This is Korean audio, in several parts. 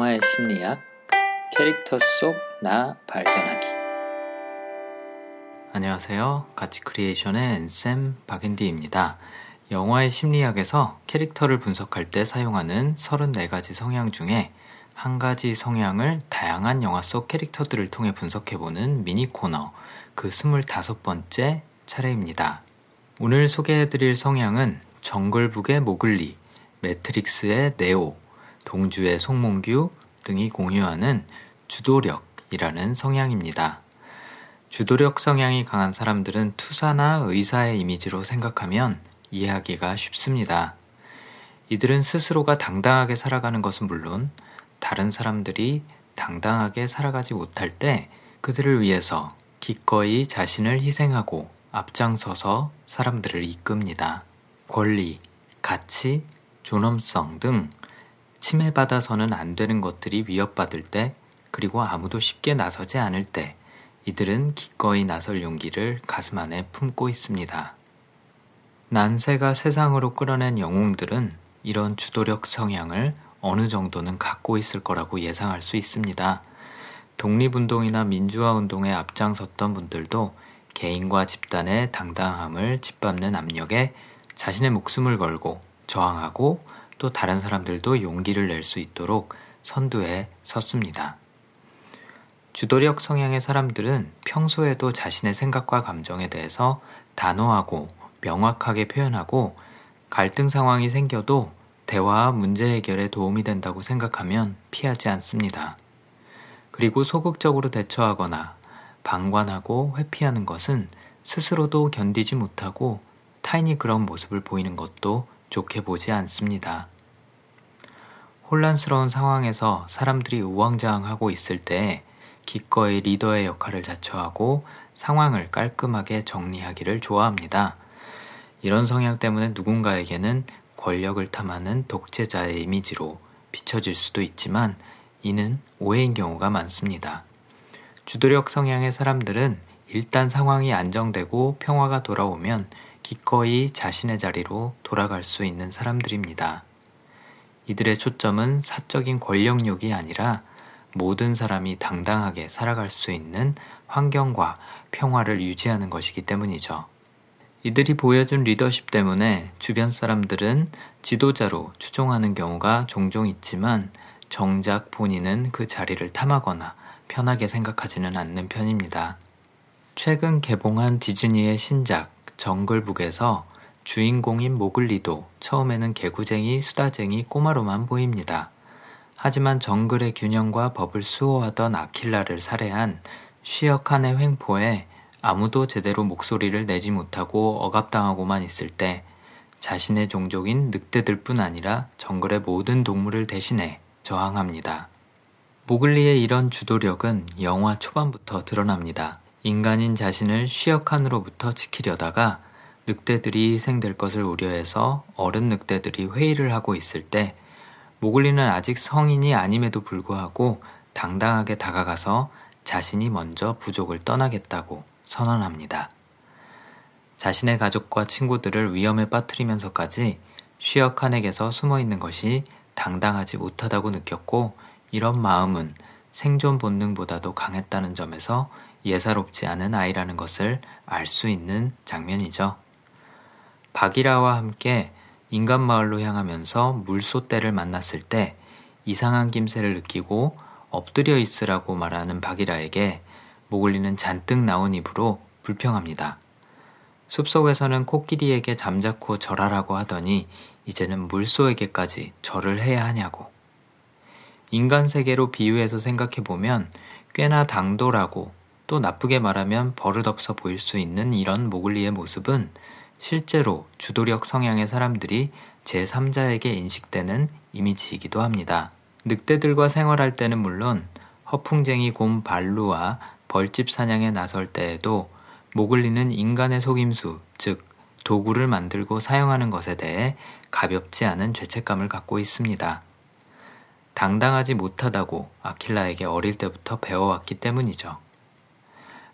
영화의 심리학 캐릭터 속 나 발견하기 안녕하세요. 가치 크리에이션의 앤쌤 박앤디입니다. 영화의 심리학에서 캐릭터를 분석할 때 사용하는 34가지 성향 중에 한 가지 성향을 다양한 영화 속 캐릭터들을 통해 분석해보는 미니 코너 그 25번째 차례입니다. 오늘 소개해드릴 성향은 정글북의 모글리, 매트릭스의 네오, 동주의 송몽규 등이 공유하는 주도력이라는 성향입니다. 주도력 성향이 강한 사람들은 투사나 의사의 이미지로 생각하면 이해하기가 쉽습니다. 이들은 스스로가 당당하게 살아가는 것은 물론 다른 사람들이 당당하게 살아가지 못할 때 그들을 위해서 기꺼이 자신을 희생하고 앞장서서 사람들을 이끕니다. 권리, 가치, 존엄성 등 침해받아서는 안 되는 것들이 위협받을 때, 그리고 아무도 쉽게 나서지 않을 때, 이들은 기꺼이 나설 용기를 가슴 안에 품고 있습니다. 난세가 세상으로 끌어낸 영웅들은 이런 주도력 성향을 어느 정도는 갖고 있을 거라고 예상할 수 있습니다. 독립운동이나 민주화운동에 앞장섰던 분들도 개인과 집단의 당당함을 짓밟는 압력에 자신의 목숨을 걸고 저항하고 또 다른 사람들도 용기를 낼 수 있도록 선두에 섰습니다. 주도력 성향의 사람들은 평소에도 자신의 생각과 감정에 대해서 단호하고 명확하게 표현하고 갈등 상황이 생겨도 대화와 문제 해결에 도움이 된다고 생각하면 피하지 않습니다. 그리고 소극적으로 대처하거나 방관하고 회피하는 것은 스스로도 견디지 못하고 타인이 그런 모습을 보이는 것도 좋게 보지 않습니다. 혼란스러운 상황에서 사람들이 우왕좌왕하고 있을 때 기꺼이 리더의 역할을 자처하고 상황을 깔끔하게 정리하기를 좋아합니다. 이런 성향 때문에 누군가에게는 권력을 탐하는 독재자의 이미지로 비춰질 수도 있지만 이는 오해인 경우가 많습니다. 주도력 성향의 사람들은 일단 상황이 안정되고 평화가 돌아오면 기꺼이 자신의 자리로 돌아갈 수 있는 사람들입니다. 이들의 초점은 사적인 권력욕이 아니라 모든 사람이 당당하게 살아갈 수 있는 환경과 평화를 유지하는 것이기 때문이죠. 이들이 보여준 리더십 때문에 주변 사람들은 지도자로 추종하는 경우가 종종 있지만 정작 본인은 그 자리를 탐하거나 편하게 생각하지는 않는 편입니다. 최근 개봉한 디즈니의 신작 정글북에서 주인공인 모글리도 처음에는 개구쟁이, 수다쟁이 꼬마로만 보입니다. 하지만 정글의 균형과 법을 수호하던 아킬라를 살해한 쉬어칸의 횡포에 아무도 제대로 목소리를 내지 못하고 억압당하고만 있을 때 자신의 종족인 늑대들 뿐 아니라 정글의 모든 동물을 대신해 저항합니다. 모글리의 이런 주도력은 영화 초반부터 드러납니다. 인간인 자신을 쉬어칸으로부터 지키려다가 늑대들이 희생될 것을 우려해서 어른 늑대들이 회의를 하고 있을 때 모글리는 아직 성인이 아님에도 불구하고 당당하게 다가가서 자신이 먼저 부족을 떠나겠다고 선언합니다. 자신의 가족과 친구들을 위험에 빠뜨리면서까지 쉬어칸에게서 숨어 있는 것이 당당하지 못하다고 느꼈고 이런 마음은 생존 본능보다도 강했다는 점에서 예사롭지 않은 아이라는 것을 알 수 있는 장면이죠. 바기라와 함께 인간 마을로 향하면서 물소떼를 만났을 때 이상한 김새를 느끼고 엎드려 있으라고 말하는 바기라에게 모글리는 잔뜩 나온 입으로 불평합니다. 숲속에서는 코끼리에게 잠자코 절하라고 하더니 이제는 물소에게까지 절을 해야 하냐고. 인간 세계로 비유해서 생각해보면 꽤나 당돌하고 또 나쁘게 말하면 버릇없어 보일 수 있는 이런 모글리의 모습은 실제로 주도력 성향의 사람들이 제3자에게 인식되는 이미지이기도 합니다. 늑대들과 생활할 때는 물론 허풍쟁이 곰 발루와 벌집 사냥에 나설 때에도 모글리는 인간의 속임수, 즉 도구를 만들고 사용하는 것에 대해 가볍지 않은 죄책감을 갖고 있습니다. 당당하지 못하다고 아킬라에게 어릴 때부터 배워왔기 때문이죠.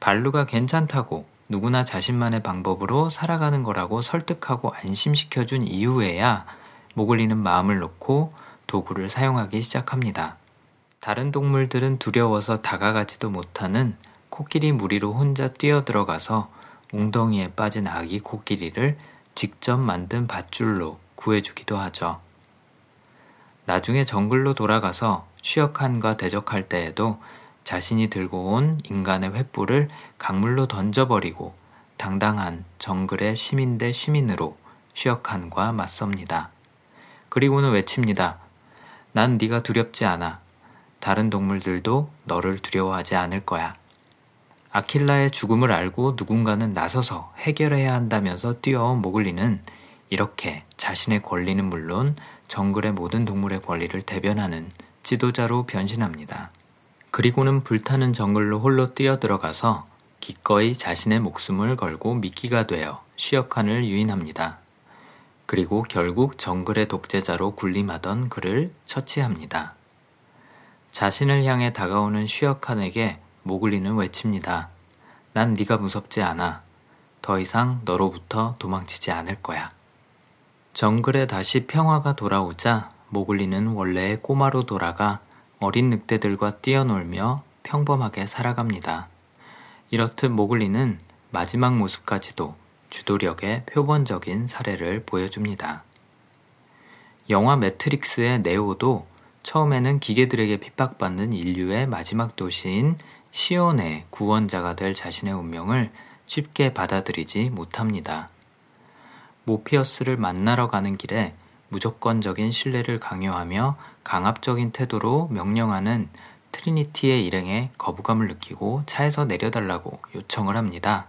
발루가 괜찮다고 누구나 자신만의 방법으로 살아가는 거라고 설득하고 안심시켜준 이후에야 모글리는 마음을 놓고 도구를 사용하기 시작합니다. 다른 동물들은 두려워서 다가가지도 못하는 코끼리 무리로 혼자 뛰어들어가서 웅덩이에 빠진 아기 코끼리를 직접 만든 밧줄로 구해주기도 하죠. 나중에 정글로 돌아가서 쉬역한과 대적할 때에도 자신이 들고 온 인간의 횃불을 강물로 던져버리고 당당한 정글의 시민 대 시민으로 쉬역한과 맞섭니다. 그리고는 외칩니다. 난 네가 두렵지 않아. 다른 동물들도 너를 두려워하지 않을 거야. 아킬라의 죽음을 알고 누군가는 나서서 해결해야 한다면서 뛰어온 모글리는 이렇게 자신의 권리는 물론 정글의 모든 동물의 권리를 대변하는 지도자로 변신합니다. 그리고는 불타는 정글로 홀로 뛰어들어가서 기꺼이 자신의 목숨을 걸고 미끼가 되어 쉬역한을 유인합니다. 그리고 결국 정글의 독재자로 군림하던 그를 처치합니다. 자신을 향해 다가오는 쉬역한에게 모글리는 외칩니다. 난 네가 무섭지 않아. 더 이상 너로부터 도망치지 않을 거야. 정글에 다시 평화가 돌아오자 모글리는 원래의 꼬마로 돌아가 어린 늑대들과 뛰어놀며 평범하게 살아갑니다. 이렇듯 모글리는 마지막 모습까지도 주도력의 표본적인 사례를 보여줍니다. 영화 매트릭스의 네오도 처음에는 기계들에게 핍박받는 인류의 마지막 도시인 시온의 구원자가 될 자신의 운명을 쉽게 받아들이지 못합니다. 모피어스를 만나러 가는 길에 무조건적인 신뢰를 강요하며 강압적인 태도로 명령하는 트리니티의 일행에 거부감을 느끼고 차에서 내려달라고 요청을 합니다.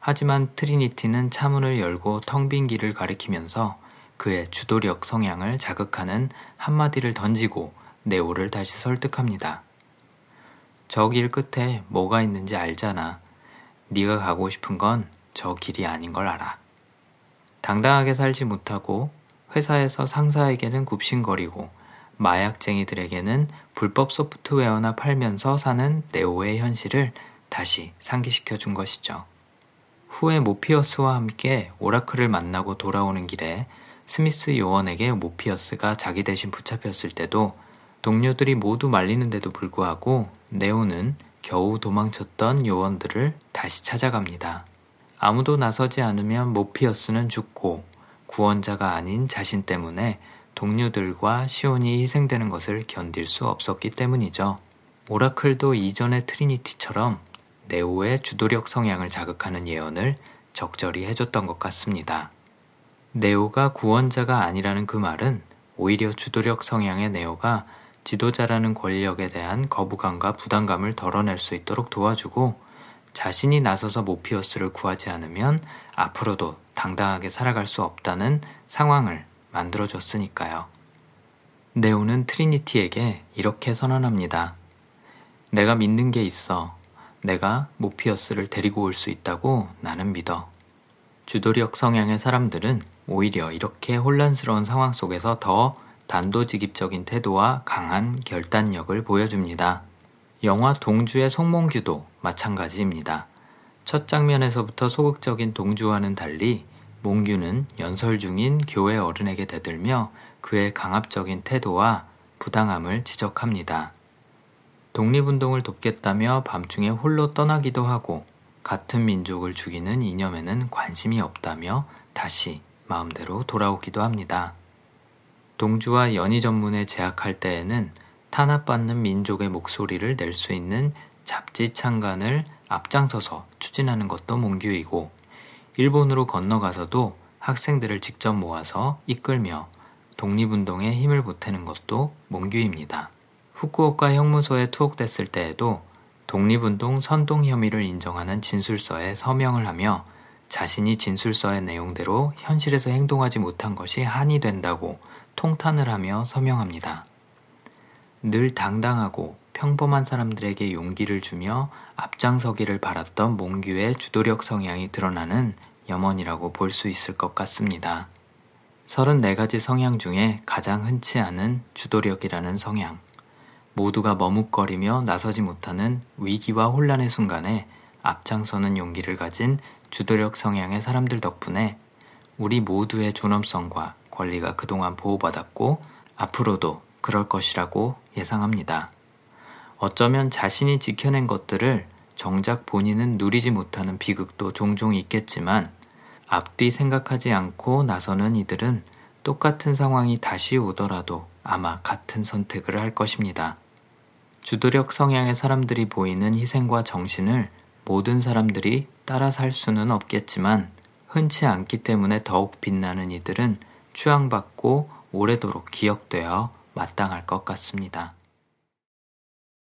하지만 트리니티는 차문을 열고 텅 빈 길을 가리키면서 그의 주도력 성향을 자극하는 한마디를 던지고 네오를 다시 설득합니다. 저 길 끝에 뭐가 있는지 알잖아. 네가 가고 싶은 건 저 길이 아닌 걸 알아. 당당하게 살지 못하고 회사에서 상사에게는 굽신거리고 마약쟁이들에게는 불법 소프트웨어나 팔면서 사는 네오의 현실을 다시 상기시켜 준 것이죠. 후에 모피어스와 함께 오라클을 만나고 돌아오는 길에 스미스 요원에게 모피어스가 자기 대신 붙잡혔을 때도 동료들이 모두 말리는데도 불구하고 네오는 겨우 도망쳤던 요원들을 다시 찾아갑니다. 아무도 나서지 않으면 모피어스는 죽고 구원자가 아닌 자신 때문에 동료들과 시온이 희생되는 것을 견딜 수 없었기 때문이죠. 오라클도 이전의 트리니티처럼 네오의 주도력 성향을 자극하는 예언을 적절히 해줬던 것 같습니다. 네오가 구원자가 아니라는 그 말은 오히려 주도력 성향의 네오가 지도자라는 권력에 대한 거부감과 부담감을 덜어낼 수 있도록 도와주고 자신이 나서서 모피어스를 구하지 않으면 앞으로도 당당하게 살아갈 수 없다는 상황을 만들어줬으니까요. 네오는 트리니티에게 이렇게 선언합니다. 내가 믿는 게 있어. 내가 모피어스를 데리고 올 수 있다고 나는 믿어. 주도력 성향의 사람들은 오히려 이렇게 혼란스러운 상황 속에서 더 단도직입적인 태도와 강한 결단력을 보여줍니다. 영화 동주의 송몽규도 마찬가지입니다. 첫 장면에서부터 소극적인 동주와는 달리 몽규는 연설 중인 교회 어른에게 대들며 그의 강압적인 태도와 부당함을 지적합니다. 독립운동을 돕겠다며 밤중에 홀로 떠나기도 하고 같은 민족을 죽이는 이념에는 관심이 없다며 다시 마음대로 돌아오기도 합니다. 동주와 연희 전문에 재학할 때에는 탄압받는 민족의 목소리를 낼 수 있는 잡지 창간을 앞장서서 추진하는 것도 몽규이고 일본으로 건너가서도 학생들을 직접 모아서 이끌며 독립운동에 힘을 보태는 것도 몽규입니다. 후쿠오카 형무소에 투옥됐을 때에도 독립운동 선동 혐의를 인정하는 진술서에 서명을 하며 자신이 진술서의 내용대로 현실에서 행동하지 못한 것이 한이 된다고 통탄을 하며 서명합니다. 늘 당당하고 평범한 사람들에게 용기를 주며 앞장서기를 바랐던 몽규의 주도력 성향이 드러나는 염원이라고 볼 수 있을 것 같습니다. 34가지 성향 중에 가장 흔치 않은 주도력이라는 성향. 모두가 머뭇거리며 나서지 못하는 위기와 혼란의 순간에 앞장서는 용기를 가진 주도력 성향의 사람들 덕분에 우리 모두의 존엄성과 권리가 그동안 보호받았고 앞으로도 그럴 것이라고 예상합니다. 어쩌면 자신이 지켜낸 것들을 정작 본인은 누리지 못하는 비극도 종종 있겠지만 앞뒤 생각하지 않고 나서는 이들은 똑같은 상황이 다시 오더라도 아마 같은 선택을 할 것입니다. 주도력 성향의 사람들이 보이는 희생과 정신을 모든 사람들이 따라 살 수는 없겠지만 흔치 않기 때문에 더욱 빛나는 이들은 추앙받고 오래도록 기억되어 마땅할 것 같습니다.